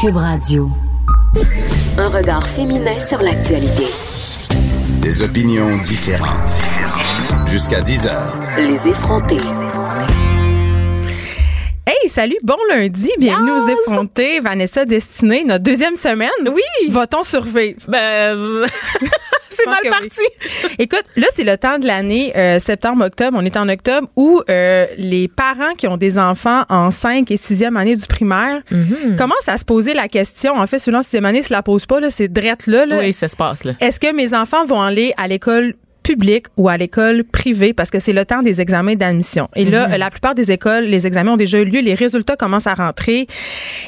Cube Radio. Un regard féminin sur l'actualité. Des opinions différentes. Jusqu'à 10 heures. Les effrontés. Hey, salut, bon lundi, bienvenue aux effrontés. Vanessa Destinée, notre deuxième semaine. Oui. Va-t-on survivre? Ben, c'est mal parti. Écoute, là, c'est le temps de l'année, euh, septembre-octobre. On est en octobre où euh, les parents qui ont des enfants en 5 et 6e année du primaire Mhm. commencent à se poser la question. En fait, celui en 6e année, ne se la pose pas, là, c'est drette là. là. Oui, ça se passe, là. Est-ce que mes enfants vont aller à l'école publique ou à l'école privée parce que c'est le temps des examens d'admission. Et là, Mhm. la plupart des écoles, les examens ont déjà eu lieu, les résultats commencent à rentrer.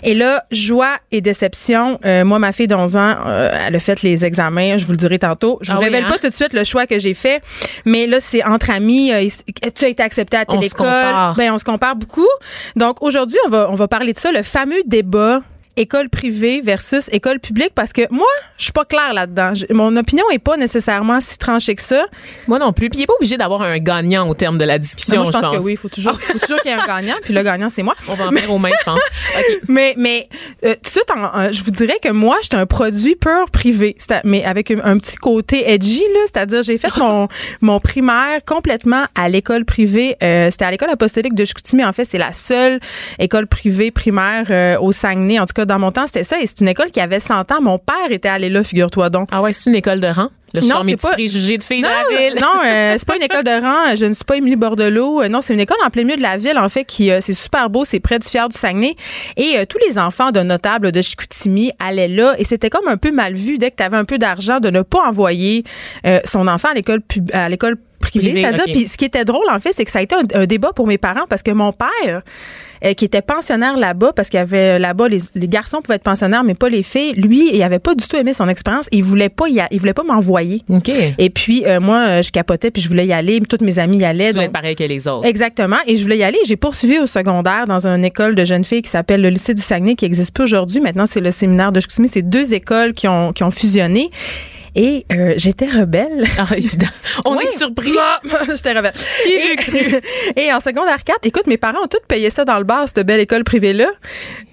Et là, joie et déception. Euh, moi, ma fille d'11 ans, euh, elle a fait les examens, je vous le dirai tantôt. Je vous Ah oui, révèle hein? pas tout de suite le choix que j'ai fait, mais là, c'est entre amis. euh, tu as été accepté à telle On se école. compare. Ben, on se compare beaucoup. Donc, aujourd'hui, on va, on va parler de ça, le fameux débat école privée versus école publique parce que moi, je suis pas claire là-dedans. Mon opinion est pas nécessairement si tranchée que ça. Moi non plus. Puis il est pas obligé d'avoir un gagnant au terme de la discussion, moi, je pense, pense. que oui, il faut toujours, faut toujours qu'il y ait un gagnant, puis le gagnant, c'est moi. On va en venir aux mains, je pense. Mais, mais euh, tout de suite, en- je vous dirais que moi, j'étais un produit pur privé, mais avec un, un petit côté edgy, là, c'est-à-dire j'ai fait mon, mon primaire complètement à l'école privée. Euh, C'était à l'école apostolique de Chicoutimi. En fait, c'est la seule école privée primaire euh, au Saguenay. En tout cas, dans mon temps, c'était ça. Et c'est une école qui avait 100 ans. Mon père était allé là, figure-toi donc. Ah ouais, c'est une école de rang? Le Non, c'est pas- préjugés de filles Non, de la ville. non, euh, c'est pas une école de rang. Je ne suis pas Émilie Bordelot. Euh, Non, c'est une école en plein milieu de la ville, en fait, qui euh, c'est super beau. C'est près du Fier du Saguenay. Et euh, tous les enfants de notables de Chicoutimi allaient là. Et c'était comme un peu mal vu dès que tu avais un peu d'argent de ne pas envoyer son enfant à l'école pub- à l'école privée. C'est-à-dire, puis ce qui était drôle, en fait, c'est que ça a été un, un débat pour mes parents parce que mon père, euh, qui était pensionnaire là-bas, parce qu'il y avait euh, là-bas, les, les garçons pouvaient être pensionnaires, mais pas les filles, lui, il avait pas du tout aimé son expérience. Il voulait pas y a- il voulait pas m'envoyer. OK. Tu Et puis, euh, moi, euh, je capotais, puis je voulais y aller. Toutes mes amies y allaient. voulais donc- être pareil que les autres. Exactement. Et je voulais y aller. J'ai poursuivi au secondaire dans une école de jeunes filles qui s'appelle le lycée du Saguenay, qui existe plus aujourd'hui. Maintenant, c'est le séminaire de Chicoutimi. C'est deux écoles qui ont, qui ont fusionné. Et euh, j'étais rebelle. Ah, évidemment. On Oui. est surpris. j'étais rebelle. Qui et, cru? et en secondaire 4, écoute, mes parents ont tous payé ça dans le bar, cette belle école privée-là,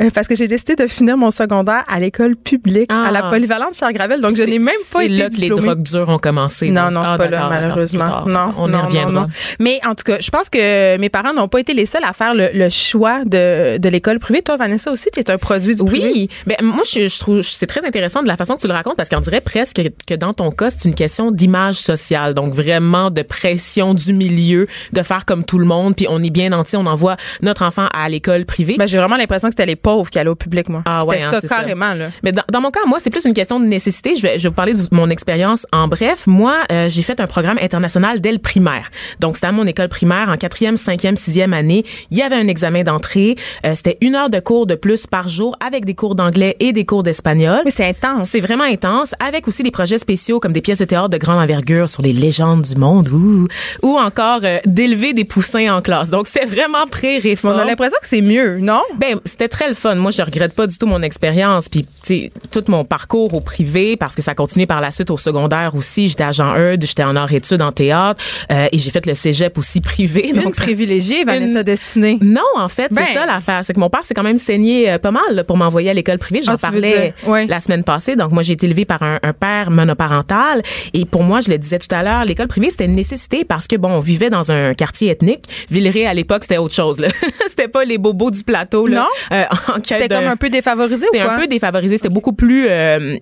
euh, parce que j'ai décidé de finir mon secondaire à l'école publique, Ah. à la polyvalente Charles-Gravel. Donc, je n'ai même pas C'est été là que les drogues dures ont commencé. Non, non, c'est Ah, pas là, malheureusement. Non, On y non, reviendra. non. Mais en tout cas, je pense que mes parents n'ont pas été les seuls à faire le, le choix de, de l'école privée. Toi, Vanessa aussi, tu es un produit du privé. Oui, ben moi je, je trouve c'est très intéressant de la façon que tu le racontes parce qu'on dirait presque que, dans ton cas c'est une question d'image sociale, donc vraiment de pression du milieu de faire comme tout le monde, puis on est bien nanti, on envoie notre enfant à l'école privée. Ben, j'ai vraiment l'impression que c'était les pauvres qui allaient au public, moi. Ah c'était ouais, hein, ça, c'est ça. carrément, là. Mais dans, dans mon cas, moi, c'est plus une question de nécessité. Je vais, je vais vous parler de mon expérience en bref. Moi, euh, j'ai fait un programme international dès le primaire. Donc, c'était à mon école primaire en quatrième, cinquième, sixième année. Il y avait un examen d'entrée. Euh, c'était une heure de cours de plus par jour avec des cours d'anglais et des cours d'espagnol. Oui, c'est intense. C'est vraiment intense, avec aussi des projets spéciaux comme des pièces de théâtre de grande envergure sur les légendes du monde ou ou encore euh, d'élever des poussins en classe. Donc c'est vraiment On pré-réforme. a l'impression que c'est mieux, non? Ben, c'était très le fun. Moi, je regrette pas du tout mon expérience, puis tu sais, tout mon parcours au privé, parce que ça a continué par la suite au secondaire aussi. J'étais Jean Eudes, j'étais en art études en théâtre, euh, et j'ai fait le cégep aussi privé. Une donc privilégiée, Vanessa Une- Destinée. non, en fait, Ben. c'est ça l'affaire. C'est que mon père s'est quand même saigné euh, pas mal là, pour m'envoyer à l'école privée. J'en Ah, parlais la semaine passée. Donc, moi, j'ai été élevée par un, un père monoparental. Et pour moi, je le disais tout à l'heure, l'école privée, c'était une nécessité parce que, bon, on vivait dans un quartier ethnique. Villeray, à l'époque, c'était autre chose. c'était pas les bobos du plateau. Là, Non? euh, C'était comme un peu défavorisé ou c'était un peu défavorisé. C'était beaucoup plus euh,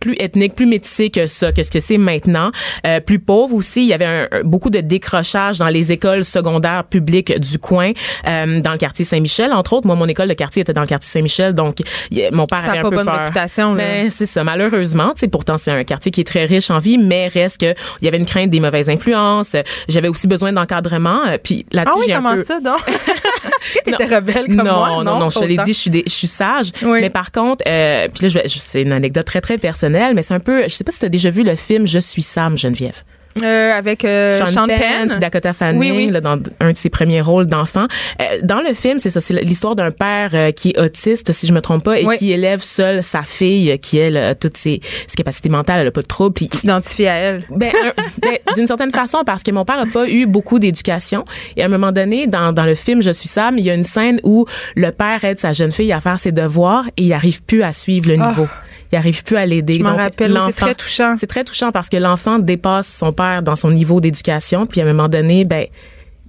plus ethnique, plus métissé que ça, que ce que c'est maintenant. Euh, plus pauvre aussi. Il y avait un- un- beaucoup de décrochage dans les écoles secondaires publiques du coin, euh, dans le quartier Saint-Michel, entre autres. Moi, mon école de quartier était dans le quartier Saint-Michel, donc y a- mon père Ça a avait un pas peu bonne peur. réputation, là. Mais c'est ça, malheureusement. Tu sais, pourtant, c'est un quartier qui est très riche en vie, mais reste que il y avait une crainte des mauvaises influences. J'avais aussi besoin d'encadrement. euh, Puis Ah là-dessus, oui, j'ai un comment peu... ça, donc? T'étais rebelle comme non, moi? Non, Non, non, je te l'ai dit, je suis, des- je suis sage. Oui. Mais par contre, euh, puis là, je- c'est une anecdote très, très personnelle, mais c'est un peu, je sais pas si tu as déjà vu le film Je suis Sam, Geneviève. Euh, avec euh, Sean, Penn. puis Dakota Fanning Oui, oui. là, dans un de ses premiers rôles d'enfant. Euh, dans le film, c'est ça, c'est l'histoire d'un père euh, qui est autiste, si je me trompe pas, et Oui. qui élève seul sa fille, qui elle a toutes ses, ses capacités mentales, elle a pas de troubles. puis Tu t'identifies à elle. ben, ben, d'une certaine façon, parce que mon père a pas eu beaucoup d'éducation. Et à un moment donné, dans, dans le film Je suis Sam, il y a une scène où le père aide sa jeune fille à faire ses devoirs et il arrive plus à suivre le niveau. Il arrive plus à l'aider. Je m'en rappelle, c'est très touchant. C'est très touchant parce que l'enfant dépasse son père dans son niveau d'éducation. Puis à un moment donné, ben,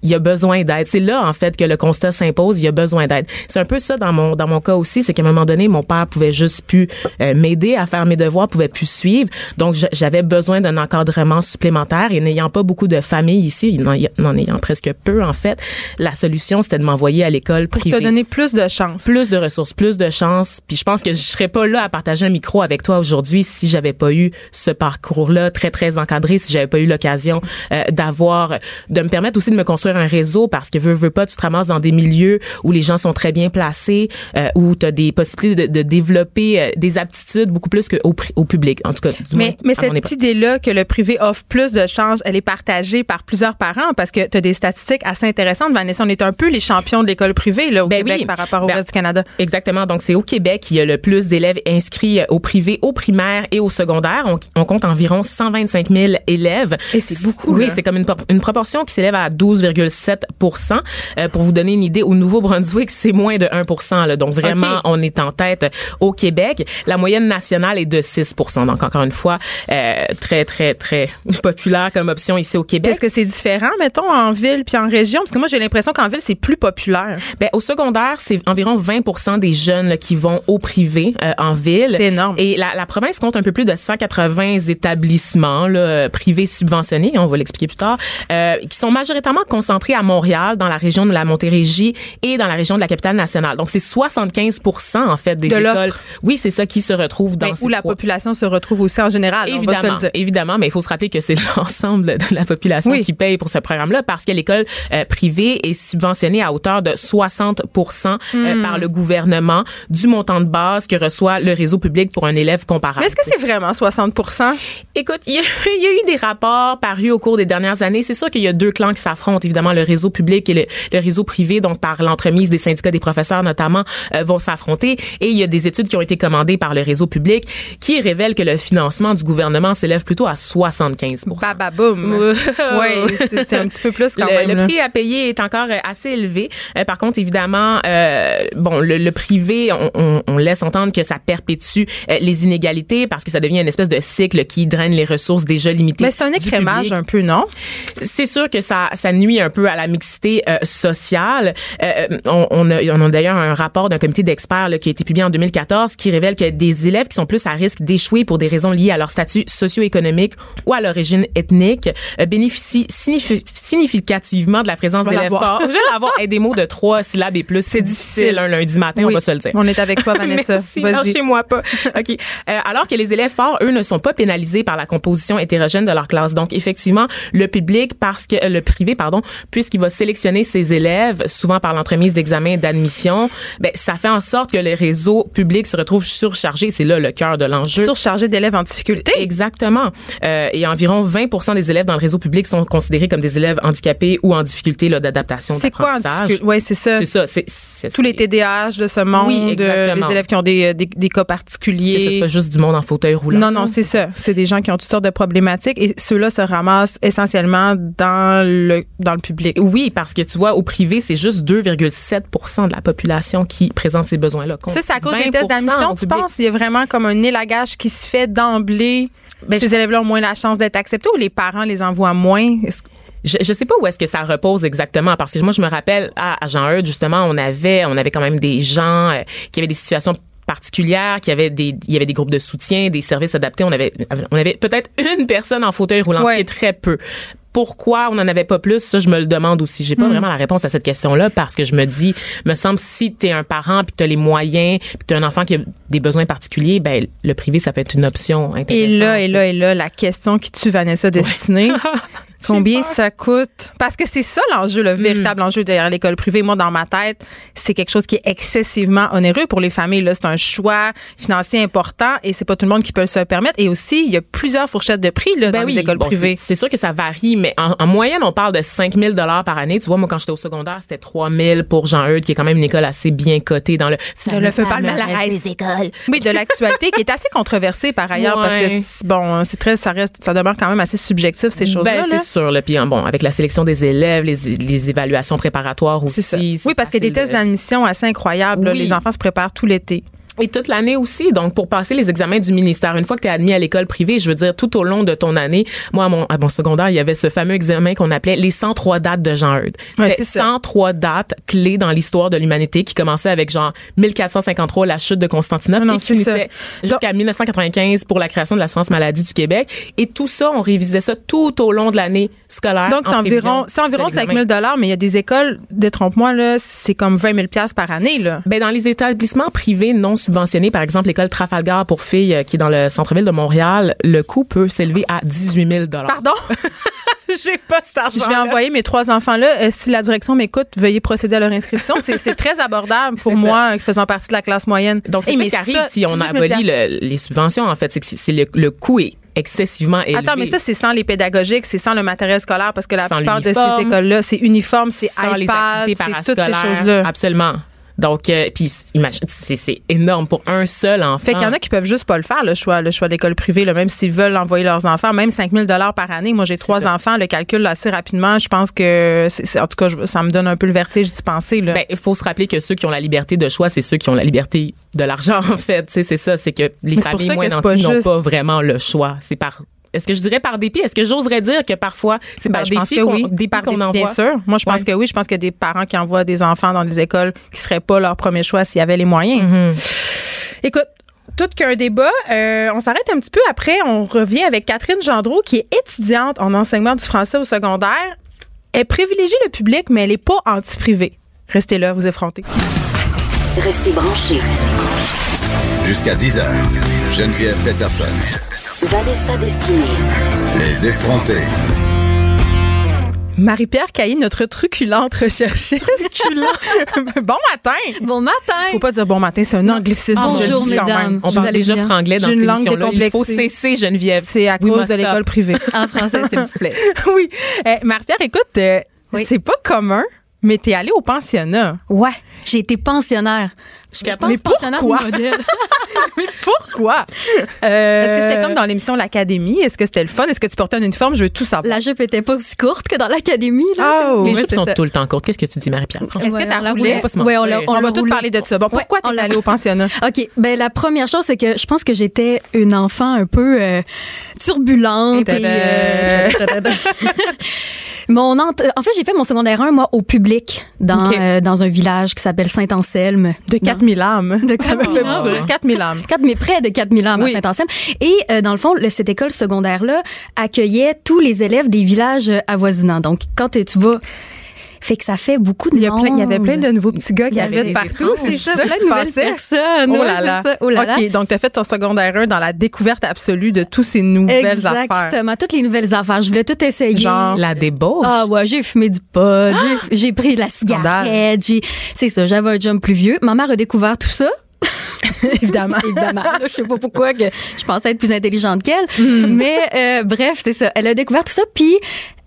il a besoin d'aide. C'est là en fait que le constat s'impose. Il a besoin d'aide. C'est un peu ça dans mon dans mon cas aussi, c'est qu'à un moment donné, mon père pouvait juste plus euh, m'aider à faire mes devoirs, pouvait plus suivre. Donc j'avais besoin d'un encadrement supplémentaire. Et n'ayant pas beaucoup de familles ici, n'en ayant presque peu en fait, la solution c'était de m'envoyer à l'école Pour privée te donner plus de chance. plus de ressources, plus de chances. Puis je pense que je serais pas là à partager un micro avec toi aujourd'hui si j'avais pas eu ce parcours-là très très encadré, si j'avais pas eu l'occasion euh, d'avoir, de me permettre aussi de me construire un réseau parce que veux veux pas, tu te ramasses dans des milieux où les gens sont très bien placés, euh, où tu as des possibilités de, de développer euh, des aptitudes beaucoup plus qu'au au public, en tout cas. Du moins, Mais, cette idée-là que le privé offre plus de chances, elle est partagée par plusieurs parents parce que tu as des statistiques assez intéressantes, Vanessa. On est un peu les champions de l'école privée là, au Ben Québec oui. par rapport au Ben, reste du Canada. Exactement. Donc, c'est au Québec qu'il y a le plus d'élèves inscrits euh, au privé, au primaire et au secondaire. On, on compte environ 125 000 élèves. Et c'est beaucoup, Oui, c'est comme une, une proportion qui s'élève à 12,7 Euh, Pour vous donner une idée, au Nouveau-Brunswick, c'est moins de 1 là. Donc, vraiment, on est en tête au Québec. La moyenne nationale est de 6% Donc, encore une fois, euh, très, très, très populaire comme option ici au Québec. Est-ce que c'est différent, mettons, en ville puis en région? Parce que moi, j'ai l'impression qu'en ville, c'est plus populaire. Ben, au secondaire, c'est environ 20% des jeunes là, qui vont au privé euh, en ville. C'est énorme. Et la, la province compte un peu plus de 180 établissements là, euh, privés subventionnés, on va l'expliquer plus tard, euh, qui sont majoritairement concentrés à Montréal, dans la région de la Montérégie et dans la région de la capitale nationale. Donc, c'est 75 en fait des De écoles. Oui, c'est ça qui se retrouve dans Ben, ces où la trois- population se retrouve aussi en général. on va se le Évidemment, dire. évidemment, mais il faut se rappeler que c'est l'ensemble de la population Oui. qui paye pour ce programme-là parce que l'école euh, privée est subventionnée à hauteur de 60% Hmm. euh, par le gouvernement du montant de base que reçoit le réseau public pour un élève comparable. Mais est-ce que c'est vraiment 60% Écoute, il y, y a eu des rapports parus au cours des dernières années. C'est sûr qu'il y a deux clans qui s'affrontent. Évidemment, le réseau public et le, le réseau privé, donc par l'entremise des syndicats des professeurs notamment, euh, vont s'affronter. Et il y a des études qui ont été commandées par le réseau public qui révèlent que le financement du gouvernement s'élève plutôt à 75 Bababoum. Oui, c'est un petit peu plus quand le, même. le là. prix à payer est encore euh, assez élevé. Euh, par contre, évidemment, euh, bon, le, le privé, on, on- on laisse entendre que ça perpétue les inégalités parce que ça devient une espèce de cycle qui draine les ressources déjà limitées. Mais c'est un écrémage un peu, non? C'est sûr que ça, ça nuit un peu à la mixité euh, sociale. Euh, on, on a, on a d'ailleurs un rapport d'un comité d'experts qui a été publié en 2014 qui révèle que des élèves qui sont plus à risque d'échouer pour des raisons liées à leur statut socio-économique ou à l'origine ethnique euh, bénéficient signifi- significativement de la présence d'élèves forts. Je. Hey, des mots de trois syllabes et plus. C'est difficile un lundi matin, on Oui. va se le dire. On est avec toi, Vanessa. Merci, Vas-y. lâchez-moi pas. OK. Euh, alors que les élèves forts, eux, ne sont pas pénalisés par la composition hétérogène de leur classe. Donc, effectivement, le public, parce que euh, le privé, pardon, puisqu'il va sélectionner ses élèves, souvent par l'entremise d'examens d'admission, ben, ça fait en sorte que les réseaux publics se retrouvent surchargés. C'est là le cœur de l'enjeu. Surchargé d'élèves en difficulté. Exactement. Euh, et environ 20 des élèves dans le réseau public sont considérés comme des élèves handicapés ou en difficulté là, d'adaptation, C'est quoi? Oui, c'est ça. C'est ça. C'est, c'est- Tous les TDAH de ce monde, Oui, euh, exactement. les élèves qui ont des, euh, des, des cas particuliers. c'est pas juste du monde en fauteuil roulant. Non, non, c'est ça. C'est des gens qui ont toutes sortes de problématiques et ceux-là se ramassent essentiellement dans le, dans le public. Oui, parce que tu vois, au privé, c'est juste 2,7 de la population qui présente ces besoins-là. Ça, c'est à cause des 20% tests d'admission, tu penses? Il y a vraiment comme un élagage qui se fait d'emblée? Ben, Ces je- élèves-là ont moins la chance d'être acceptés ou les parents les envoient moins? Je, je sais pas où est-ce que ça repose exactement parce que moi je me rappelle à, à Jean Eudes justement on avait on avait quand même des gens euh, qui avaient des situations particulières, qui avaient des il y avait des groupes de soutien, des services adaptés, on avait on avait peut-être une personne en fauteuil roulant, ce Ouais. qui est très peu. Pourquoi on n'en avait pas plus, ça je me le demande aussi. J'ai pas Hmm. vraiment la réponse à cette question-là parce que je me dis, me semble si tu es un parent puis que tu as les moyens, puis tu as un enfant qui a des besoins particuliers, ben le privé ça peut être une option Et intéressante. là, et là, et là, la question qui tue Vanessa Destinée. Combien ça coûte? Parce que c'est ça l'enjeu, le véritable enjeu derrière l'école privée. Moi, dans ma tête, c'est quelque chose qui est excessivement onéreux pour les familles. Là, c'est un choix financier important et c'est pas tout le monde qui peut se permettre. Et aussi, il y a plusieurs fourchettes de prix là, Ben dans oui, les écoles bon, privées. c'est- sûr que ça varie, mais en, en moyenne, on parle de 5 000 par année. Tu vois, moi, quand j'étais au secondaire, c'était 3 000 pour Jean-Eudes, qui est quand même une école assez bien cotée dans le... De le feu palmarès des écoles. Oui, de l'actualité qui est assez controversée par ailleurs parce que bon, c'est très, ça reste, ça demeure quand même assez subjectif ces choses-là. Ben, là. Sûr. Là. Puis, bon, avec la sélection des élèves, les, les évaluations préparatoires aussi. C'est ça. Oui, parce qu'il y a des tests d'admission assez incroyables. là. Les enfants se préparent tout l'été. Et toute l'année aussi. Donc, pour passer les examens du ministère, une fois que tu es admis à l'école privée, je veux dire, tout au long de ton année, moi, à mon, à mon secondaire, il y avait ce fameux examen qu'on appelait les 103 dates de Jean Eudes. Ouais, C'était c'est ça. 103 dates clés dans l'histoire de l'humanité qui commençaient avec genre 1453, la chute de Constantinople, Non, non, et qui finissait jusqu'à 1995 pour la création de l'assurance maladie du Québec. Et tout ça, on révisait ça tout au long de l'année scolaire. Donc, c'est en environ, c'est environ de 5 l'examen. 000 mais il y a des écoles, détrompe-moi, là, c'est comme 20 000 par année, là. Ben dans les établissements privés non subventionnés, par exemple l'école Trafalgar pour filles euh, qui est dans le centre-ville de Montréal, le coût peut s'élever à 18 000 Pardon? J'ai pas cet argent. Je vais envoyer mes trois enfants-là. Euh, si la direction m'écoute, veuillez procéder à leur inscription. C'est très abordable pour moi, euh, faisant partie de la classe moyenne. Donc c'est Hey, ça mais qui arrive ça, si on 18 000 abolit le- les subventions en fait, c'est que le, le coût est excessivement élevé. Attends, mais ça, c'est sans les pédagogiques, c'est sans le matériel scolaire, parce que la Sans plupart de ces écoles-là, c'est uniforme, c'est iPad, c'est toutes ces choses-là. Absolument. Donc euh, puis imagine c'est c'est énorme pour un seul enfant. Fait qu'il y en a qui peuvent juste pas le faire, le choix, le choix de l'école privée, là, même s'ils veulent envoyer leurs enfants, même 5 000 par année. Moi, j'ai trois ça. enfants, le calcul là, assez rapidement. Je pense que, c'est- c'est- en tout cas, je- ça me donne un peu le vertige d'y penser. Là. Ben, il faut se rappeler que ceux qui ont la liberté de choix, c'est ceux qui ont la liberté de l'argent, en fait. C'est ça, c'est que les familles moins nantis n'ont pas vraiment le choix. C'est par, est-ce que je dirais par dépit? Est-ce que j'oserais dire que parfois, c'est Ben, par défi que qu'on, oui. dépit Par envoie? Bien sûr. Moi, je pense Ouais. que oui. Je pense a des parents qui envoient des enfants dans des écoles qui seraient pas leur premier choix s'il y avait les moyens. Mm-hmm. Écoute, tout qu'un débat. Euh, on s'arrête un petit peu après. On revient avec Catherine Gendreau, qui est étudiante en enseignement du français au secondaire. Elle privilégie le public, mais elle n'est pas anti-privé. Restez là, vous effrontez. Restez branchés. Jusqu'à 10 heures, Geneviève Peterson. Vanessa Destinée. Les effrontés. Marie-Pierre Caillé, notre truculente recherchiste. bon matin! Bon matin. Faut pas dire bon matin, c'est un anglicisme. Bonjour, je le dis quand mesdames. même. On Vous parle déjà bien? franglais dans cette une langue. Il faut cesser, Geneviève. C'est à We cause de l'école privée. En français, s'il vous plaît. oui. Euh, Marie-Pierre, écoute, euh, Oui. c'est pas commun, mais t'es allée au pensionnat. Ouais, j'ai été pensionnaire. Je Mais pense pensionnaire pourquoi? modèle. mais pourquoi? Euh, Est-ce que c'était comme dans l'émission L'Académie? Est-ce que c'était le fun? Est-ce que tu portais un uniforme? Je veux tout savoir. La jupe était pas aussi courte que dans l'académie. là. Oh, Les jupes sont ça. tout le temps courtes. Qu'est-ce que tu dis, Marie-Pierre? Est-ce que t'as on roulé? on va tout parler de ça. Bon, Ouais, pourquoi t'es allée au pensionnat? OK, ben la première chose c'est que je pense que j'étais une enfant un peu euh, turbulente. et, euh, mon ent- en fait, j'ai fait mon secondaire 1 moi au public dans euh, dans un village qui s'appelle Saint-Anselme. De 4000 âmes. De Ça me fait 4000 âmes. mourir. 4000 âmes. Quatre- mais près de 4000 ans Oui. à Saint-Anselme. Et euh, dans le fond, le- cette école secondaire-là accueillait tous les élèves des villages euh, avoisinants. Donc, quand euh, tu vas... Fait que ça fait beaucoup de Il y, a plein- il y avait plein de nouveaux petits gars qui arrivaient de partout. C'est ça, ça plein de nouvelles personnes. Oh là c'est là. ça. Oh là là. OK, donc tu as fait ton secondaire 1 dans la découverte absolue de tous ces nouvelles affaires. Exactement, toutes les nouvelles affaires. Je voulais tout essayer. Genre, La débauche. Ah ouais, j'ai fumé du pot, j'ai- j'ai pris de la cigarette, j'ai c'est ça, j'avais un job plus vieux. Ma mère a découvert tout ça. évidemment. Évidemment, là, je sais pas pourquoi que je pensais être plus intelligente qu'elle, Hmm. mais euh, bref, c'est ça. Elle a découvert tout ça puis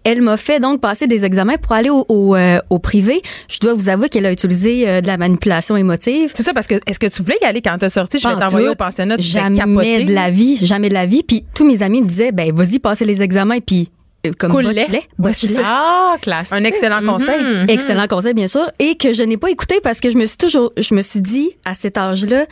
elle m'a fait donc passer des examens pour aller au, au, euh, au privé. Je dois vous avouer qu'elle a utilisé euh, de la manipulation émotive. C'est ça, parce que est-ce que tu voulais y aller quand t'as sorti? Je vais t'envoyer au pensionnat, Jamais de la vie, jamais de la vie. Puis tous mes amis me disaient, ben vas-y, passer les examens, puis comme botche-les. Ah, classique. Un excellent conseil. Mhm. Excellent conseil, bien sûr, et que je n'ai pas écouté parce que je me suis toujours, je me suis dit à cet âge-là,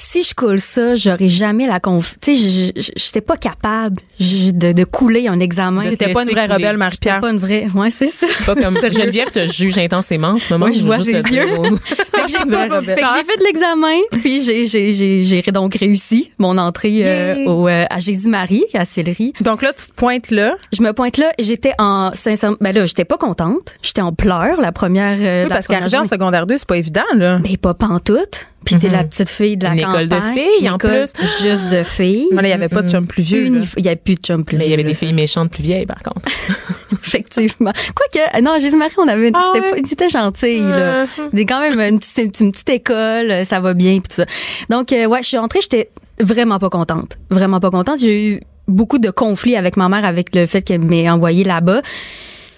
si je coule ça, j'aurai jamais la conf. Tu sais, je- je- j'étais pas capable de, de couler un examen. T'étais pas une vraie couler. rebelle, Marie-Pierre. pas une vraie. Ouais, c'est ça. Pas comme Geneviève te juge intensément en ce moment. Oui, je vois juste ses yeux. Fait que j'ai fait que j'ai fait de l'examen, puis j'ai j'ai j'ai j'ai donc réussi mon entrée euh, au euh, à Jésus-Marie à Sillery. Donc là, tu te pointes là. Je me pointe là, j'étais en sincèrement ben là, j'étais pas contente, j'étais en pleurs la première euh, Oui, la parce qu'arriver en secondaire 2, c'est pas évident, là. Mais pas pantoute. Puis t'es la petite fille de la Une école de campagne. filles, en plus. Juste de filles. Mais là, il n'y avait pas de chum plus vieux. Il y a plus de chum plus Mais il y avait vieux, des filles méchantes plus vieilles, par contre. Effectivement. Quoique, non, Jésus-Marie, on avait, Ah c'était ouais? c'était gentil, là. C'était quand même une petite, une petite école, ça va bien, puis tout ça. Donc, euh, ouais, je suis rentrée, j'étais vraiment pas contente. Vraiment pas contente. J'ai eu beaucoup de conflits avec ma mère avec le fait qu'elle m'ait envoyé là-bas.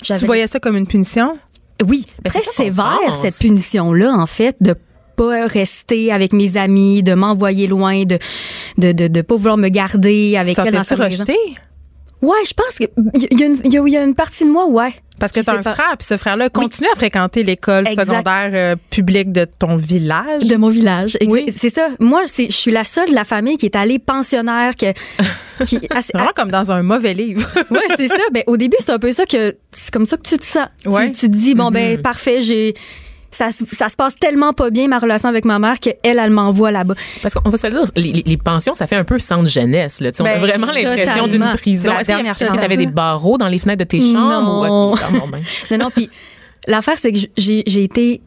Tu voyais ça comme une punition? oui, Ben, très sévère, cette punition-là, en fait, de pas rester avec mes amis, de m'envoyer loin, de, de, de, de pas vouloir me garder avec elle dans sa maison. rejeté? Ouais, je pense que il y, a une- il y y a une partie de moi, ouais. Parce que t'as un pas- frère, puis ce frère-là continue à fréquenter l'école secondaire euh, publique de ton village. de mon village. Oui. C'est ça. Moi, je suis la seule de la famille qui est allée pensionnaire, que, qui, vraiment comme dans un mauvais livre. ouais, c'est ça. Ben, au début, c'est un peu ça que, c'est comme ça que tu te sens. Ouais. Tu, tu te dis, bon, ben, parfait, j'ai, ça, se- ça se passe tellement pas bien, ma relation avec ma mère, qu'elle, elle m'envoie là-bas. Parce qu'on va se le dire, les, pensions, ça fait un peu centre jeunesse. Là. Tu sais, on a Ben, vraiment l'impression d'une prison. C'est la Est-ce est-ce que chance. t'avais des barreaux dans les fenêtres de tes chambres? Non. Ou, ok, bon, ben. Non, non, puis l'affaire, c'est que j'ai, j'ai été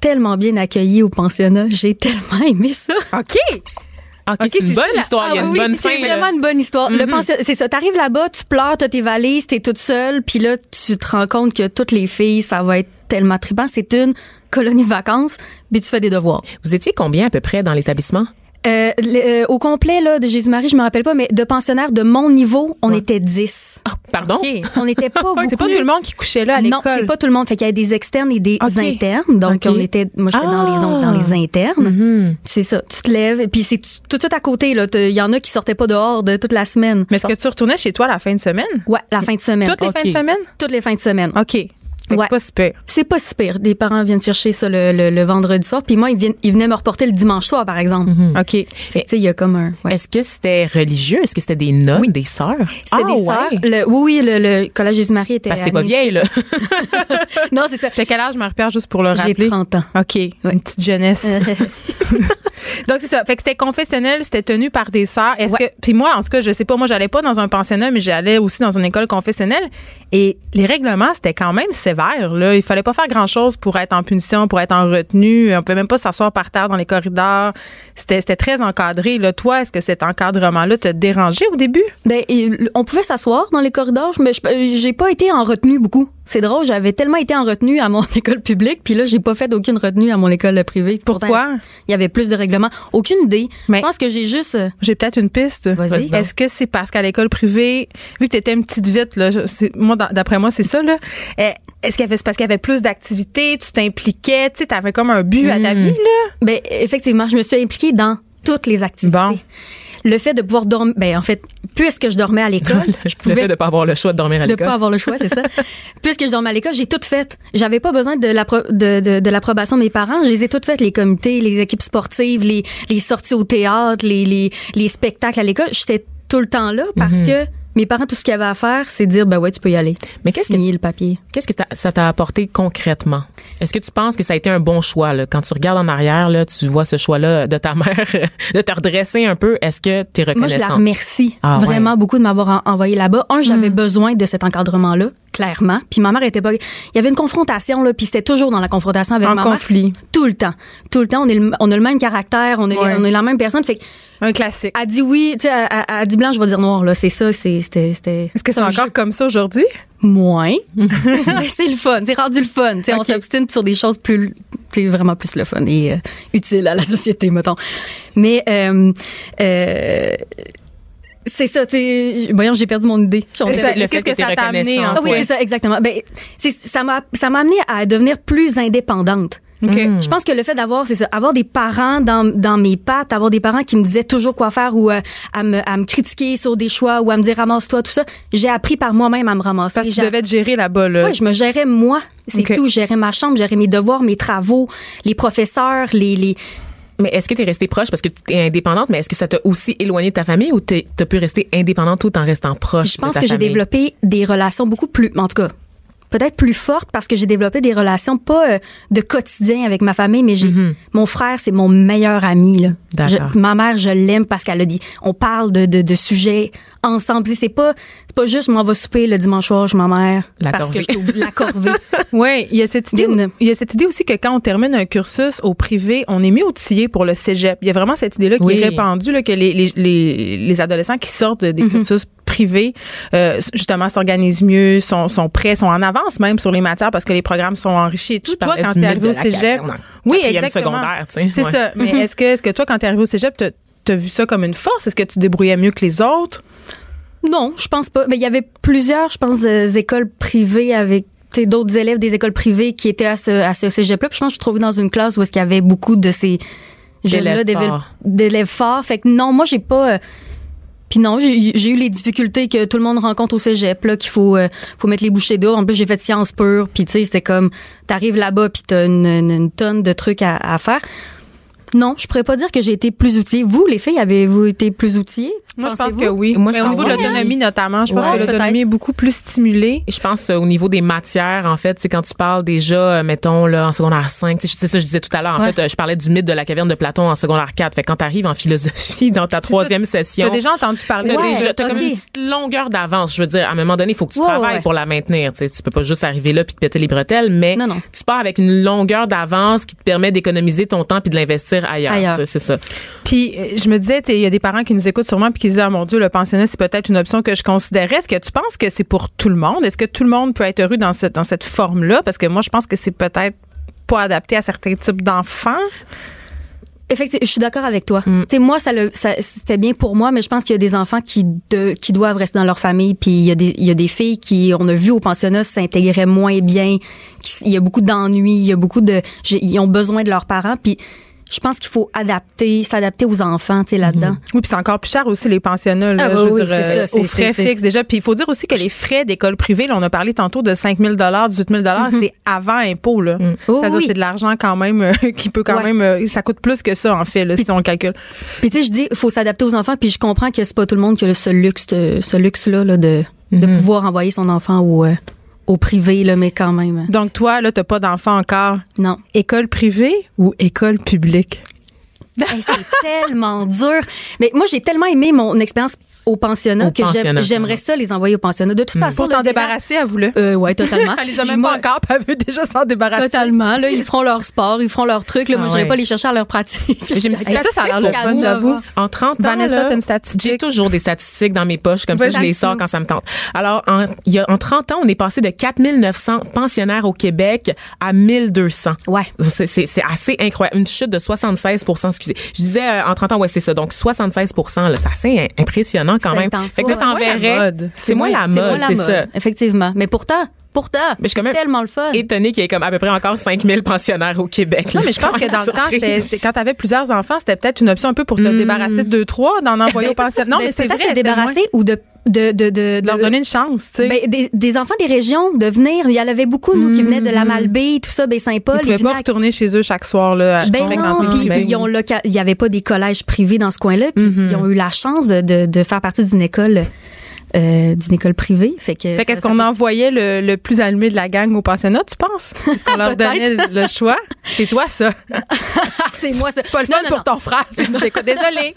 tellement bien accueillie au pensionnat. J'ai tellement aimé ça. OK. Ok, Ok, c'est une bonne ça, histoire. Il y a Ah une oui, bonne c'est vraiment une bonne histoire. Le Mhm. pension- c'est ça. T'arrives là-bas, tu pleures, t'as tes valises, t'es toute seule, puis là, tu te rends compte que toutes les filles, ça va être tellement trippant. C'est une colonie de vacances, puis tu fais des devoirs. Vous étiez combien à peu près dans l'établissement? Euh, le- euh, au complet là de Jésus-Marie, je me rappelle pas, mais de pensionnaires de mon niveau, on était 10. Pardon? OK. On n'était pas beaucoup. C'est pas tout le monde qui couchait là à Non, l'école. c'est pas tout le monde. Fait qu'il y avait des externes et des internes. Donc, on était, moi, j'étais dans, les, donc, dans les internes. Mhm. C'est ça. Tu te lèves. Et puis, c'est tout de suite à côté, Il y en a qui sortaient pas dehors de toute la semaine. Mais est-ce que tu retournais chez toi la fin de semaine? Ouais, la fin de semaine. Toutes les fins de semaine? Toutes les fins de semaine. OK. Ouais. C'est pas super. C'est pas super. Des parents viennent chercher ça le, le, le vendredi soir. Puis moi, ils, viennent, ils venaient me reporter le dimanche soir, par exemple. OK. Fait que, tu sais, il y a comme un... ouais. Est-ce que c'était religieux? Est-ce que c'était des nonnes, Oui. des sœurs? C'était Ah, des ouais. sœurs. Le- oui, oui, le, le collège Jésus-Marie était... Parce que t'es pas vieille, là. non, c'est ça. T'as quel âge, Marie-Pierre, juste pour le J'ai rappeler? 30 ans. OK. Une petite jeunesse. Donc, c'est ça. Fait que c'était confessionnel, c'était tenu par des sœurs. Est-ce Ouais. que. Puis moi, en tout cas, je sais pas, moi, j'allais pas dans un pensionnat, mais j'allais aussi dans une école confessionnelle. Et les règlements, c'était quand même sévère, là. Il fallait pas faire grand-chose pour être en punition, pour être en retenue. On pouvait même pas s'asseoir par terre dans les corridors. C'était très encadré. Toi, est-ce que cet encadrement-là te dérangeait au début? Ben, on pouvait s'asseoir dans les corridors, mais je- euh, j'ai pas été en retenue beaucoup. C'est drôle, j'avais tellement été en retenue à mon école publique, puis là, j'ai pas fait aucune retenue à mon école privée. Pourquoi? Il y avait plus de règlements. Aucune idée. Mais- je pense que j'ai juste... euh, J'ai peut-être une piste. Vas-y. Est-ce que c'est parce qu'à l'école privée, vu que tu étais une petite vite, là, moi, d'après moi, c'est ça, là. eh, Est-ce qu'il y avait, c'est parce qu'il y avait plus d'activités, tu t'impliquais, tu sais, t'avais comme un but à ta vie, là? Ben, effectivement, je me suis impliquée dans toutes les activités. Bon. Le fait de pouvoir dormir... Ben, en fait, puisque je dormais à l'école, je Le fait de pas avoir le choix de dormir à de l'école. pas avoir le choix, c'est ça. Puisque je dormais à l'école, j'ai tout fait. J'avais pas besoin de l'appro- de, de, de l'approbation de mes parents. Je les ai toutes faites, les comités, les équipes sportives, les, les sorties au théâtre, les, les, les spectacles à l'école. J'étais tout le temps là parce que mes parents, tout ce qu'ils avaient à faire, c'est dire, ben ouais, tu peux y aller. Mais qu'est-ce que le papier. Qu'est-ce que ça t'a apporté concrètement? Est-ce que tu penses que ça a été un bon choix? Là? Quand tu regardes en arrière, là, tu vois ce choix-là de ta mère, de te redresser un peu. Est-ce que tu es Moi, je la reconnaissante? remercie Ah, vraiment ouais. beaucoup de m'avoir en- envoyé là-bas. Un, j'avais besoin de cet encadrement-là, clairement. Puis ma mère était pas. Il y avait une confrontation là, puis c'était toujours dans la confrontation avec En ma conflit. mère. Tout le temps, tout le temps. On est le, on a le même caractère, on est, Ouais. on est la même personne. Fait que Un classique. elle dit oui, tu sais, elle, dit blanc, je vais dire noir. Là, c'est ça, c'est c'était c'était. Est-ce que c'est encore comme ça aujourd'hui? moins Mais c'est le fun, c'est rendu le fun. Sais, on s'obstine sur des choses plus, c'est vraiment plus le fun et euh, utile à la société, mettons. Mais euh, euh, c'est ça, tu sais. Voyons, j'ai perdu mon idée. Qu'est-ce que ça t'a amené? en Ah oui, c'est ça, exactement. Ben, ça m'a, ça m'a amené à devenir plus indépendante. OK. Je pense que le fait d'avoir, c'est ça, avoir des parents dans, dans mes pattes, avoir des parents qui me disaient toujours quoi faire ou euh, à, me, à me critiquer sur des choix ou à me dire ramasse-toi, tout ça, j'ai appris par moi-même à me ramasser. Parce que tu devais te gérer là-bas, là. oui, je me gérais moi. C'est tout. Je gérais ma chambre, je gérais mes devoirs, mes travaux, les professeurs, les, les... Mais est-ce que tu es restée proche parce que tu es indépendante, mais est-ce que ça t'a aussi éloigné de ta famille ou tu as pu rester indépendante tout en restant proche Je pense de ta que j'ai développé des relations beaucoup plus, en tout cas, peut-être plus forte parce que j'ai développé des relations pas euh, de quotidien avec ma famille, mais j'ai mon frère, c'est mon meilleur ami. Là. Je- ma mère, je l'aime parce qu'elle a dit, on parle de, de, de sujets ensemble. C'est pas, c'est pas juste, m'en va souper le dimanche soir, je ma mère. La parce corvée. que je la corvée. Oui, il y a cette idée. Il y a cette idée aussi que quand on termine un cursus au privé, on est mis outillé pour le cégep. Il y a vraiment cette idée-là qui Oui. est répandue là, que les, les, les, les adolescents qui sortent des Mhm. cursus privés, euh, justement, s'organisent mieux, sont, sont prêts, sont en avance même sur les matières parce que les programmes sont enrichis et tout. Toi, quand t'es arrivé au cégep, caverne oui, exactement. secondaire, tu sais, C'est ouais. ça. Mais est-ce que, est-ce que toi, quand t'es arrivé au cégep, t'as t'as vu ça comme une force? Est-ce que tu te débrouillais mieux que les autres? Non, je pense pas. Mais il y avait plusieurs, je pense, euh, écoles privées avec tu d'autres élèves des écoles privées qui étaient à ce, à ce cégep-là. Puis je pense que je suis trouvée dans une classe où est-ce qu'il y avait beaucoup de ces jeunes-là, D'élèves forts. Fait que non, moi, j'ai pas... euh, puis non, j'ai eu les difficultés que tout le monde rencontre au cégep, là, qu'il faut, euh, faut mettre les bouchées d'eau. En plus, j'ai fait sciences pures, puis tu sais, c'était comme, t'arrives là-bas, puis t'as une, une, une tonne de trucs à, à faire. Non, je pourrais pas dire que j'ai été plus outillée. Vous, les filles, avez-vous été plus outillées? Moi, je pense que oui. Moi, je Mais au pense niveau de oui. l'autonomie, notamment, je pense Ouais, que l'autonomie est beaucoup plus stimulée. Et je pense euh, au niveau des matières, en fait, c'est quand tu parles déjà, euh, mettons, là, en secondaire 5, tu sais, c'est ça que je disais tout à l'heure, en Ouais. fait, euh, je parlais du mythe de la caverne de Platon en secondaire 4. Fait que quand t'arrives en philosophie dans ta troisième session, T'as déjà entendu parler T'as Ouais, déjà, t'as comme une petite longueur d'avance. Je veux dire, à un moment donné, il faut que tu Ouais, travailles ouais. pour la maintenir. Tu sais, tu peux pas juste arriver là puis te péter les bretelles, mais Non, non. tu pars avec une longueur d'avance qui te permet d'économiser ton temps puis de l'investir ailleurs. Ailleurs. tu C'est ça. Puis euh, je me disais, tu sais, il y a des parents qui nous écoutent sûrement puis qui disent, ah mon Dieu, le pensionnat, c'est peut-être une option que je considérais. Est-ce que tu penses que c'est pour tout le monde? Est-ce que tout le monde peut être heureux dans, ce, dans cette forme-là? Parce que moi, je pense que c'est peut-être pas adapté à certains types d'enfants. Effectivement, je suis d'accord avec toi. Mm. Tu sais, moi, ça, le- ça c'était bien pour moi, mais je pense qu'il y a des enfants qui de, qui doivent rester dans leur famille, puis il y a des il y a des filles qui on a vu au pensionnat s'intégraient moins bien. qui- Il y a beaucoup d'ennuis, il y a beaucoup de j'ai- ils ont besoin de leurs parents, puis je pense qu'il faut adapter, s'adapter aux enfants, tu sais là-dedans. Oui, puis c'est encore plus cher aussi les pensionnats, là, Ah, bah je veux oui, dire, euh, ça, c'est- aux frais fixes déjà. Puis il faut dire aussi que les frais d'école privée, là, on a parlé tantôt de 5 000 18 000 c'est avant impôt. Là. Oh, C'est-à-dire oui. c'est de l'argent quand même euh, qui peut quand Ouais. même... euh, ça coûte plus que ça, en fait, là, si on le calcule. Puis tu sais, je dis, il faut s'adapter aux enfants, puis je comprends que c'est pas tout le monde qui a ce luxe, ce luxe-là là, de, de pouvoir envoyer son enfant au, euh, au privé, là, mais quand même, euh, Donc toi, là, t'as pas d'enfant encore? non. École privée ou école publique? Hey, c'est tellement dur. Mais moi, j'ai tellement aimé mon expérience au pensionnat Au que pensionnat. j'aimerais ça les envoyer au pensionnat. De toute façon, Pour t'en le désert- débarrasser, avoue-le. Euh, ouais, totalement. Elle les a même pas encore, elle veut déjà s'en débarrasser. Totalement. Là, ils feront leur sport, ils feront leur truc. Là, moi, Ah je n'irai ouais. pas les chercher à leur pratique. J'ai une Hey, ça, ça a l'air le fun, j'avoue. vous. En 30 ans, Vanessa, là, une statistique? J'ai toujours des statistiques dans mes poches, comme ça, je les sors quand ça me tente. Alors, en, il y a, en 30 ans, on est passé de 4900 pensionnaires au Québec à 1200. Ouais. C'est assez incroyable. Une chute de 76 excusez. Je disais euh, en 30 ans, ouais, c'est ça. Donc, 76 là, c'est assez impressionnant quand même. intense, Fait que là, ça C'est moins la enverrait- mode. C'est moins la mode, c'est ça. effectivement. Mais pourtant, pourtant, Mais je suis quand même tellement le fun. étonnée qu'il y ait comme à peu près encore 5000 pensionnaires au Québec. Non, mais je pense que dans le quand temps, c'était, quand t'avais plusieurs enfants, c'était peut-être une option un peu pour te Mm. débarrasser de deux, trois, d'en envoyer au pensionnat. Non, Ben, mais c'est vrai. te ou de de de de, moins- de leur donner une chance, tu sais. Ben, des, des enfants des régions de venir. Il y en avait beaucoup, nous, qui venaient de la Malbaie, tout ça, ben Saint-Paul. Ils pouvaient pas à- retourner chez eux chaque soir, là. à Ben non, puis Québec. ils ont il y avait pas des collèges privés dans ce coin-là, puis Mm-hmm. ils ont eu la chance de, de, de faire partie d'une école euh, d'une école privée. Fait que Fait qu'est-ce qu'on envoyait le, le plus allumé de la gang au pensionnat, tu penses? Est-ce qu'on leur donnait le choix? C'est toi, ça. c'est moi ça. Pas le Non, fun non, pour ton frère. C'est Désolée.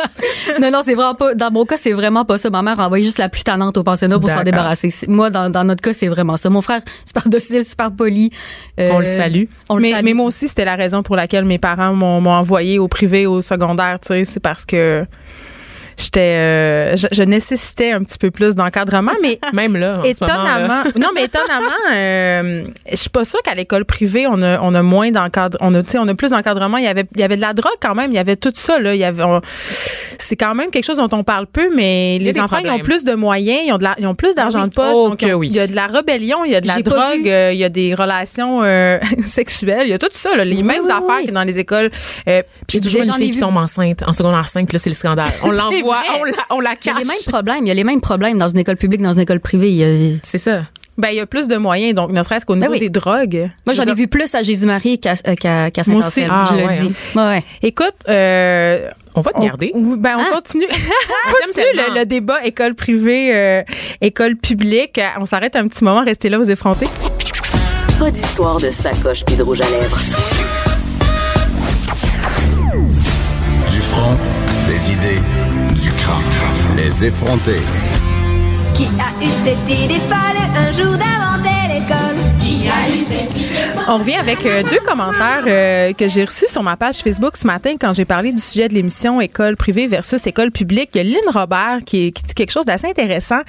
Non, non, c'est vraiment pas. Dans mon cas, c'est vraiment pas ça. Ma mère a envoyé juste la plus tannante au pensionnat pour s'en débarrasser. Moi, dans, dans notre cas, c'est vraiment ça. Mon frère, super docile, super poli. Euh, On le salue. On le mais, salue. mais moi aussi, c'était la raison pour laquelle mes parents m'ont m'ont envoyé au privé, au secondaire, tu sais. C'est parce que j'étais, euh, je, je nécessitais un petit peu plus d'encadrement, mais Même là, en ce moment, là. étonnamment, non, mais étonnamment, euh, je suis pas sûre qu'à l'école privée, on a, on a moins d'encadrement, on a, tu sais, on a plus d'encadrement. Il y avait, il y avait de la drogue quand même, il y avait tout ça, là. Il y avait, on- c'est quand même quelque chose dont on parle peu, mais les enfants, ils ont plus de moyens, ils ont, de la- ils ont plus d'argent Ah de poche. Oh donc que ils ont- oui. Il y a de la rébellion, il y a de la drogue, euh, il y a des relations euh, sexuelles, il y a tout ça, là, les Oui, mêmes oui, affaires que dans les écoles. Euh, Puis a toujours une fille qui vu. tombe enceinte en secondaire 5, puis là, c'est le scandale. On l'envoie, on la, on la Il y a cache. les mêmes problèmes. Il y a les mêmes problèmes dans une école publique, dans une école privée. A- C'est ça. ben, il y a plus de moyens, donc ne serait-ce qu'au niveau oui. des drogues. Moi, j'en ai vu plus à Jésus-Marie qu'à euh, aussi. Saint-Anselme. Ah, je le ouais, dis. Ouais, ouais. Écoute, euh, On va te on, garder. oui, ben, on Ah. continue. on continue le, le débat école privée, euh, école publique. On s'arrête un petit moment. Restez là, vous effrontez. Pas d'histoire de sacoche puis de rouge à lèvres. Du front, des idées, du crâne. Les effronter. Qui a eu cette idée folle un jour d'inventer l'école Qui a eu cette idée On revient avec euh, deux commentaires euh, que j'ai reçus sur ma page Facebook ce matin quand j'ai parlé du sujet de l'émission école privée versus école publique. Il y a Lynn Robert qui, qui dit quelque chose d'assez intéressant.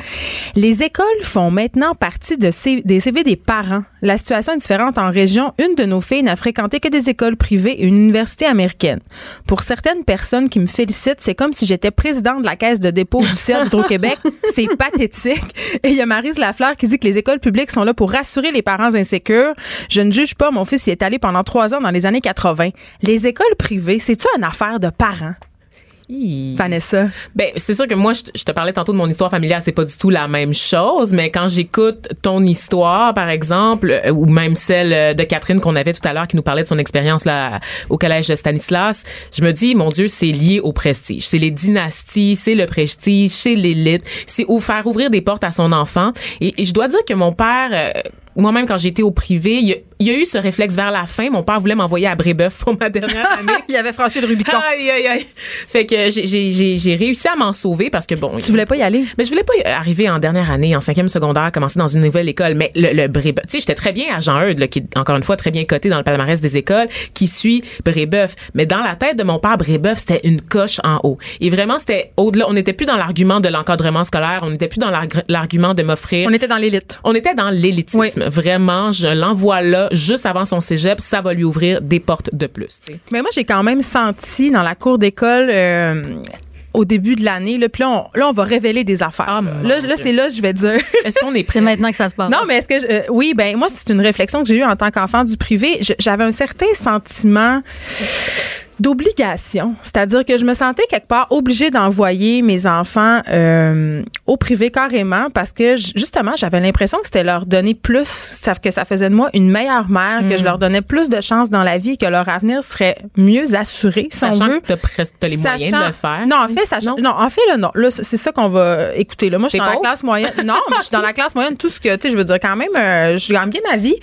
Les écoles font maintenant partie de C- des CV des parents. La situation est différente en région. Une de nos filles n'a fréquenté que des écoles privées et une université américaine. Pour certaines personnes qui me félicitent, c'est comme si j'étais présidente de la caisse de dépôt du CA d'Hydro-Québec. C'est pathétique. Et il y a Marise Lafleur qui dit que les écoles publiques sont là pour rassurer les parents insécures. Je ne juge pas, mon fils y est allé pendant trois ans dans les années 80. Les écoles privées, c'est-tu une affaire de parents? Hi. Vanessa? Ben, c'est sûr que moi, je, te- je te parlais tantôt de mon histoire familiale, c'est pas du tout la même chose, mais quand j'écoute ton histoire, par exemple, euh, ou même celle euh, de Catherine qu'on avait tout à l'heure qui nous parlait de son expérience là au collège de Stanislas, je me dis, mon Dieu, c'est lié au prestige. C'est les dynasties, c'est le prestige, c'est l'élite, c'est au faire ouvrir des portes à son enfant. Et, et je dois dire que mon père, euh, moi-même, quand j'étais au privé, il il y a eu ce réflexe vers la fin. Mon père voulait m'envoyer à Brébeuf pour ma dernière année. Il avait franchi le Rubicon. Aïe, aïe, aïe. Fait que j'ai- réussi à m'en sauver parce que bon. Tu voulais pas y aller? Mais je voulais pas y arriver en dernière année, en cinquième secondaire, commencer dans une nouvelle école. Mais le, le Brébeuf, tu sais, j'étais très bien à Jean Eudes, là, qui est encore une fois très bien coté dans le palmarès des écoles, qui suit Brébeuf. Mais dans la tête de mon père, Brébeuf, c'était une coche en haut. Et vraiment, c'était au-delà. On n'était plus dans l'argument de l'encadrement scolaire. On n'était plus dans l'arg- l'argument de m'offrir. On était dans l'élite. On était dans l'élitisme. Oui. Vraiment, je l'envoie là, juste avant son cégep. Ça va lui ouvrir des portes de plus. Mais moi, j'ai quand même senti dans la cour d'école euh, au début de l'année, là, puis là on, là, on va révéler des affaires. Ah, là, c'est là, je vais dire. Est-ce qu'on est C'est prêt? maintenant que ça se passe. Non, mais est-ce que je- euh, oui, ben moi c'est une réflexion que j'ai eue en tant qu'enfant du privé. Je- J'avais un certain sentiment d'obligation, c'est-à-dire que je me sentais quelque part obligée d'envoyer mes enfants euh, au privé carrément parce que justement j'avais l'impression que c'était leur donner plus, que ça faisait de moi une meilleure mère, que je leur donnais plus de chances dans la vie, que leur avenir serait mieux assuré, si on Sachant veut. que t'as les moyens de le faire. Non, en fait, sachant- Non? non. en fait, là, non. Là, c'est ça qu'on va écouter. Là, moi, je suis dans la classe moyenne. Non, mais je suis dans la classe moyenne. Tout ce que, tu sais, je veux dire, quand même, euh, je gagne bien ma vie.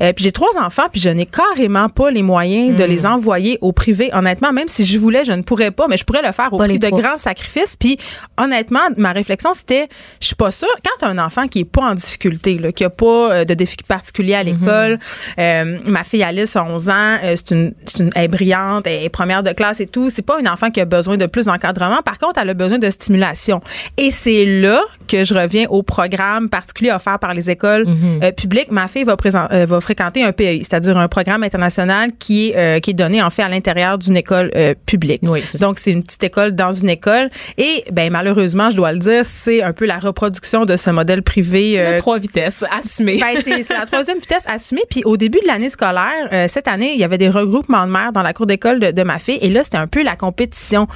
Euh, puis j'ai trois enfants, puis je n'ai carrément pas les moyens de les envoyer au privé. Honnêtement, même si je voulais, je ne pourrais pas, mais je pourrais le faire au Pas prix de trois. grands sacrifices. Puis honnêtement, ma réflexion, c'était, je suis pas sûre. Quand t'as un enfant qui est pas en difficulté, là, qui a pas euh, de défi particulier à l'école, euh, ma fille Alice a 11 ans, euh, c'est une, c'est une, elle est brillante, elle est première de classe et tout. C'est pas une enfant qui a besoin de plus d'encadrement. Par contre, elle a besoin de stimulation. Et c'est là que je reviens au programme particulier offert par les écoles euh, publiques. Ma fille va, présent- euh, va fréquenter un PEI, c'est-à-dire un programme international qui est, euh, qui est donné en fait à l'intérieur d'une école publique. Oui. Donc, c'est une petite école dans une école. Et, ben, malheureusement, je dois le dire, c'est un peu la reproduction de ce modèle privé. Euh, trois vitesses, assumé. ben, c'est c'est la troisième vitesse assumée. Puis au début de l'année scolaire, euh, cette année, il y avait des regroupements de mères dans la cour d'école de, de ma fille. Et là, c'était un peu la compétition.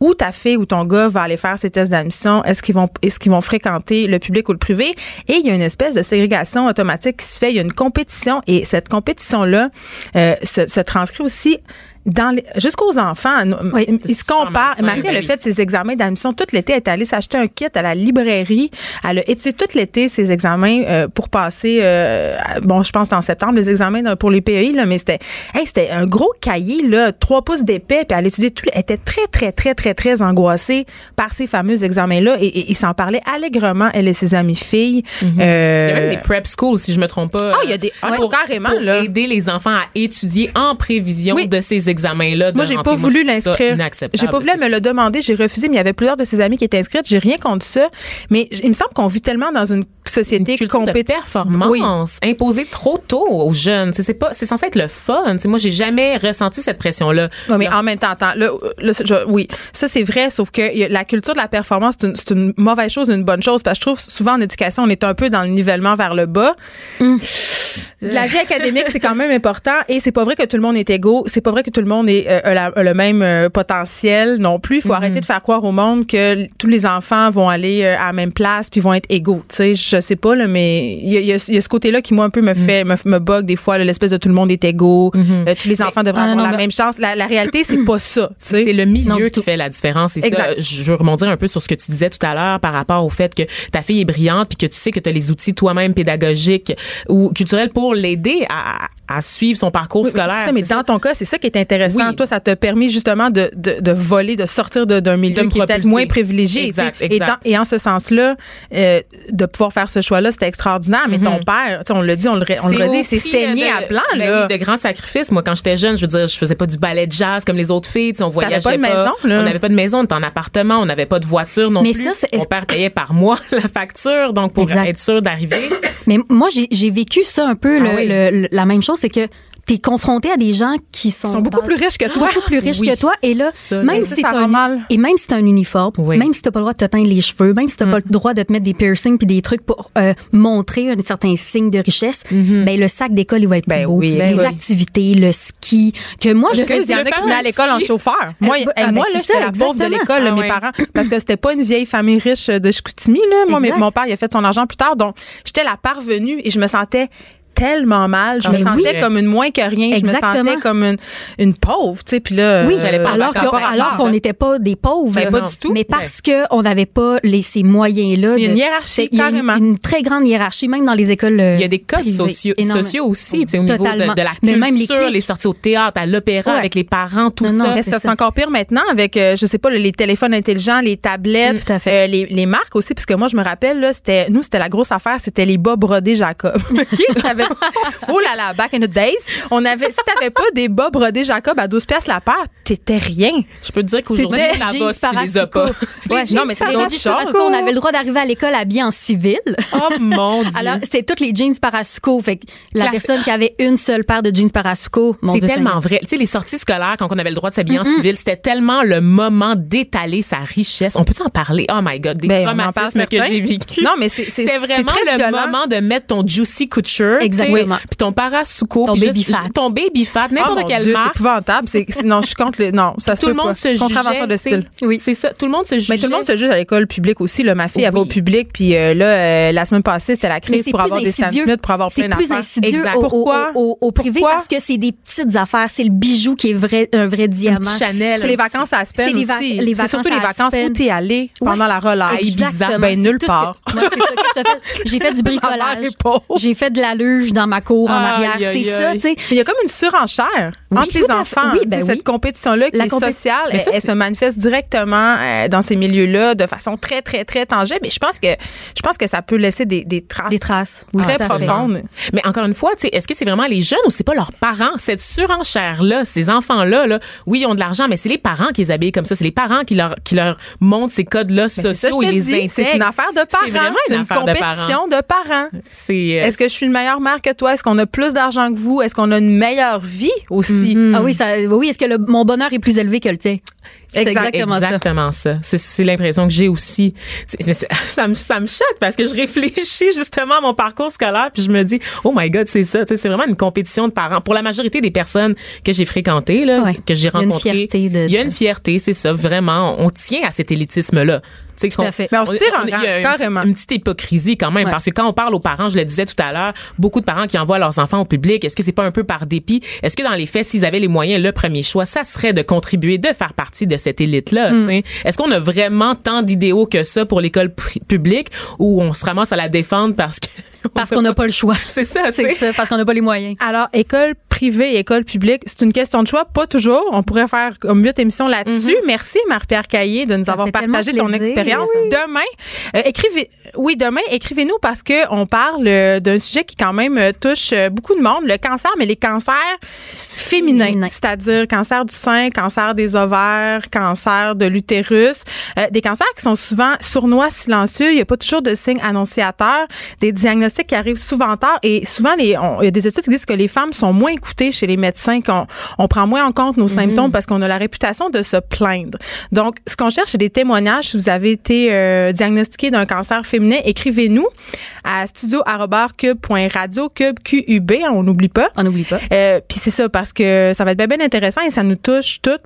Où ta fille ou ton gars va aller faire ses tests d'admission? Est-ce qu'ils vont, est-ce qu'ils vont fréquenter le public ou le privé? Et il y a une espèce de ségrégation automatique qui se fait. Il y a une compétition. Et cette compétition-là euh, se, se transcrit aussi dans les- jusqu'aux enfants, Oui, ils se comparent. malsain, Ma fille, ben elle a fait ses examens d'admission tout l'été. Elle est allée s'acheter un kit à la librairie. Elle a étudié tout l'été ses examens euh, pour passer. euh, bon, je pense en septembre les examens pour les PEI là, mais c'était, hey, c'était un gros cahier là, trois pouces d'épais. Puis elle étudiait tout. Elle était très très très très très angoissée par ces fameux examens là et, et, ils s'en parlaient allègrement elle et ses amies filles. Il y a Euh, même des prep schools, si je me trompe pas. Ah, il y a des- ah, pour, carrément, pour là. aider les enfants à étudier en prévision Oui. de ces examens-là. de Moi, j'ai pas voulu l'inscrire. inacceptable. J'ai pas voulu me le demander. J'ai refusé, mais il y avait plusieurs de ses amis qui étaient inscrites. J'ai rien contre ça. Mais il me semble qu'on vit tellement dans une société culture de performance Oui. imposée trop tôt aux jeunes. C'est c'est pas, c'est censé être le fun. T'sais, moi, j'ai jamais ressenti cette pression-là. Ouais, mais en même temps, attends, là, là, c'est- je- oui, ça c'est vrai, sauf que la culture de la performance, c'est une, c'est une mauvaise chose, une bonne chose, parce que je trouve souvent en éducation, on est un peu dans le nivellement vers le bas. La vie académique, c'est quand même important, et c'est pas vrai que tout le monde est égaux, c'est pas vrai que tout le monde est, euh, a la- a le même euh, potentiel non plus. Il faut arrêter de faire croire au monde que tous les enfants vont aller euh, à la même place puis vont être égaux. Tu sais, je sais pas là, mais il y y y a ce côté-là qui moi un peu me fait me, me bug des fois, l'espèce de tout le monde est égaux, euh, tous les enfants devraient non, avoir non, la même chance. La, la réalité, c'est pas ça. tu sais. C'est le milieu qui fait la différence. Et ça, je veux rebondir un peu sur ce que tu disais tout à l'heure par rapport au fait que ta fille est brillante puis que tu sais que tu as les outils toi-même pédagogiques ou culturels pour l'aider à, à suivre son parcours Oui, scolaire. ça, mais dans ton cas, c'est ça qui est intéressant. Oui. Toi, ça t'a permis justement de, de, de voler, de sortir d'un milieu De qui est peut-être moins privilégié. Exact. Et, exact. dans- et en ce sens-là, euh, de pouvoir faire ce choix-là, c'était extraordinaire. Mais ton père, tu sais, on le dit, on le, on redit, c'est saigné à blanc. ben là. de grands sacrifices. Moi, quand j'étais jeune, je veux dire, je faisais pas du ballet de jazz comme les autres filles. On voyageait pas de maison, là. On n'avait pas de maison, on était en appartement, on n'avait pas de voiture non Mais plus. ça, c'est- Mon père payait par mois la facture, donc pour Exact. être sûr d'arriver. Mais moi, j'ai j'ai vécu ça un peu, le- Ah oui. le- le- la même chose, c'est que t'es confronté à des gens qui sont, beaucoup dans- plus riches que toi. beaucoup plus riches Oui. que toi et là Ça, même ça, si t'as un mal. et même si t'as un uniforme Oui. même si t'as pas le droit de te teindre les cheveux même si t'as pas le droit de te mettre des piercings puis des trucs pour euh, montrer un certain signe de richesse ben le sac d'école il va être Ben plus beau oui, les ben oui. activités le ski que moi je Il y faisais en a qui venaient à l'école en chauffeur. Moi, ben, moi c'est là, j'étais la pauvre de l'école, là, Ah mes ouais. parents, parce que c'était pas une vieille famille riche de Chicoutimi. Là. Moi, mon père, il a fait son argent plus tard, donc j'étais la parvenue et je me sentais tellement mal. Je Ah, me mais sentais oui. comme une moins que rien. Je me sentais comme une, une pauvre, tu sais. Puis là, oui, euh, j'allais pas en alors que- avec alors qu'on n'était pas des pauvres, Ben, pas du tout. mais parce que on n'avait pas les ces moyens là. Il y a une hiérarchie, c'est- il y a une- carrément. Une, très grande hiérarchie, même dans les écoles. euh, Il y a des codes sociaux, sociaux aussi, tu sais, au niveau de, la Mais culture, même les sorties au théâtre, à l'opéra, Ouais. avec les parents, tout Non, non, ça. Mais c'est encore pire maintenant avec, euh, je sais pas, les téléphones intelligents, les tablettes, tout à fait. euh, les, les marques aussi, parce que moi, je me rappelle, là, c'était, nous, c'était la grosse affaire, c'était les bas brodés Jacob. OK? Ça avait- oh là là, back in the days, on avait, si t'avais pas des bas brodés Jacob à 12 pièces la paire, t'étais rien. Je peux te dire qu'aujourd'hui, là-bas, jeans tu les as pas. Ouais, non, mais c'est les d'autres jeans choses. Parasuco, On avait le droit d'arriver à l'école habillé en civil. Oh mon Dieu. Alors, c'était toutes les jeans Parasuco. Fait que la Classe- personne qui avait une seule paire de jeans Parasuco, mon C'est tellement vrai. Tu sais, les sorties scolaires, quand on avait le droit de s'habiller en civil, c'était tellement le moment d'étaler sa richesse. On peut en parler? Oh my God, des Ben, traumatismes que j'ai vécu. Non, mais c'est, c'est, C'était c'est vraiment le violent. moment de mettre ton juicy couture. Exactement. Puis ton parasuco. Ton puis baby juste- fat. Ton baby fat, Oh n'importe quelle Dieu, c'est marque. épouvantable. C'est, c'est- non, je suis contre le, non, ça se Tout le monde pas. se jugeait. Contravention de style. Oui. C'est ça. Tout le monde se jugeait. Mais tout le monde se juge à l'école publique aussi. Là, ma fille, elle va au Oui. public, puis euh, là, euh, la semaine passée, c'était la crise c'est pour plus avoir des insidieux. Smith, pour avoir C'est plein plus d'affaires. insidieux Exact. au, au- privé Pourquoi? parce que c'est des petites affaires. C'est le bijou qui est vrai, un vrai diamant. Chanel. C'est les vacances à C'est Aspen les aussi. les C'est surtout les vacances où t'es allé pendant la relâche. Exactement. Ben, C'est nulle part. c'est. J'ai fait du bricolage. J'ai fait de la luge dans ma cour en arrière. C'est ça, tu sais. Il y a comme une surenchère Oui, entre les enfants. Oui, ben oui. Cette compétition-là qui La est compé- sociale, Mais elle, ça, elle c'est- se manifeste directement euh, dans ces milieux-là de façon très, très, très tangible. Et je pense que, je pense que ça peut laisser des, des traces Des traces. Oui, très profondes. Mais encore une fois, tu sais, est-ce que c'est vraiment les jeunes ou c'est pas leurs parents? Cette surenchère-là, ces enfants-là, là, oui, ils ont de l'argent, mais c'est les parents qui les habillent comme ça. C'est les parents qui leur, qui leur montrent ces codes-là Mais ça, sociaux et les intègrent. C'est une affaire de parents. C'est une une affaire de parents. compétition de parents. Euh, Est-ce que je suis une meilleure que toi? Est-ce qu'on a plus d'argent que vous? Est-ce qu'on a une meilleure vie aussi? Ah oui, ça, oui, est-ce que le- mon bonheur est plus élevé que le tien? C'est exactement, ça. exactement ça. C'est, c'est l'impression que j'ai aussi. Mais ça, me, ça me choque parce que je réfléchis justement à mon parcours scolaire puis je me dis, oh my God, c'est ça. Tu sais, C'est vraiment une compétition de parents. Pour la majorité des personnes que j'ai fréquentées, là, Ouais. que j'ai Il y a une rencontrées, fierté de- il y a une fierté, c'est ça. Vraiment, on tient à cet élitisme-là. Tu sais, Tout à qu'on- fait. Mais on se tire en il y a rang, une carrément. petite- Une petite hypocrisie quand même Ouais. parce que quand on parle aux parents, je le disais tout à l'heure, beaucoup de parents qui envoient leurs enfants au public, est-ce que c'est pas un peu par dépit? Est-ce que dans les faits, s'ils avaient les moyens, le premier choix, ça serait de contribuer, de faire partie de cette élite-là Mm. sais? Est-ce qu'on a vraiment tant d'idéaux que ça pour l'école publique ou on se ramasse à la défendre parce que Parce qu'on n'a pas le choix. c'est ça, C'est ça, parce qu'on n'a pas les moyens. Alors, école privée et école publique, c'est une question de choix, pas toujours. On pourrait faire comme mieux émission là-dessus. Merci, Marie-Pierre Caillé, de nous Ça avoir partagé ton expérience. Demain, euh, écrivez, oui, demain, écrivez-nous parce que on parle euh, d'un sujet qui quand même euh, touche beaucoup de monde, le cancer, mais les cancers féminins, Féminin. c'est-à-dire cancer du sein, cancer des ovaires, cancer de l'utérus, euh, des cancers qui sont souvent sournois, silencieux. Il n'y a pas toujours de signes annonciateurs, des diagnostics qui arrivent souvent tard et souvent les, on- il y a des études qui disent que les femmes sont moins écoutées chez les médecins, qu'on on prend moins en compte nos symptômes parce qu'on a la réputation de se plaindre. Donc, ce qu'on cherche, c'est des témoignages. Si vous avez été euh, diagnostiqué d'un cancer féminin, écrivez-nous à studio@cube.radio, cube QUB, on n'oublie pas. On n'oublie pas. Euh, Puis c'est ça parce que ça va être bien, bien intéressant et ça nous touche toutes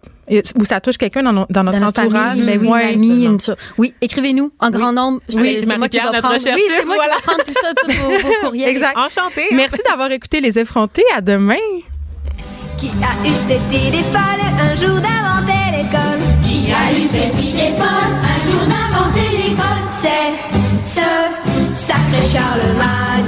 ou ça touche quelqu'un dans, no- dans notre Dans entourage. famille, ben oui, Ouais, une amie, une so- Oui, écrivez-nous en grand nombre. Oui, C'est- moi qui va prendre. Oui, c'est moi voilà. qui va prendre tout ça, tous vos, vos courriels. Exact. enchanté. Merci d'avoir écouté les effrontés. À demain. Qui a eu cette idée folle un jour d'inventer l'école? Qui a eu cette idée folle un jour d'inventer l'école? C'est ce sacré Charlemagne